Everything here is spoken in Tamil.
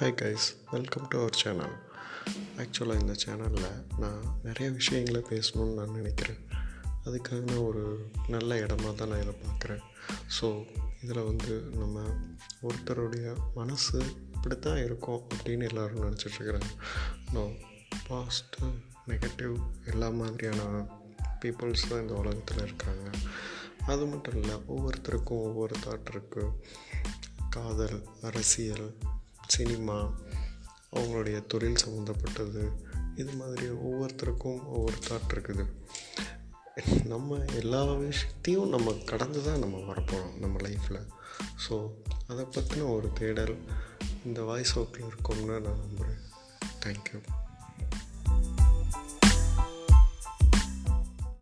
Hi guys welcome to our channel ஆக்சுவலாக இந்த சேனலில் நான் நிறைய விஷயங்களை பேசணும்னு நான் நினைக்கிறேன். அதுக்கான ஒரு நல்ல இடமா தான் நான் இதை பார்க்குறேன். ஸோ இதில் வந்து நம்ம ஒருத்தருடைய மனசு இப்படி தான் இருக்கும் அப்படின்னு எல்லோரும் நினச்சிட்ருக்குறாங்க நோ பாசிட்டிவ் நெகட்டிவ் எல்லா மாதிரியான பீப்புள்ஸ் தான் இந்த உலகத்தில் இருக்காங்க. அது மட்டும் இல்லை ஒவ்வொருத்தருக்கும் ஒவ்வொரு தாட் இருக்குது காதல் அரசியல் சினிமா அவங்களுடைய தொழில் சம்மந்தப்பட்டது இது மாதிரி ஒவ்வொருத்தருக்கும் ஒவ்வொரு தாட் இருக்குது. நம்ம எல்லா விஷயத்தையும் நம்ம கடந்து தான் நம்ம வரப்போகிறோம் நம்ம லைஃப்பில் ஸோ அதை பற்றின ஒரு தேடல் இந்த வாய்ஸ் ஓக்கில் இருக்கும்னு நான் நம்புகிறேன் தேங்க்யூ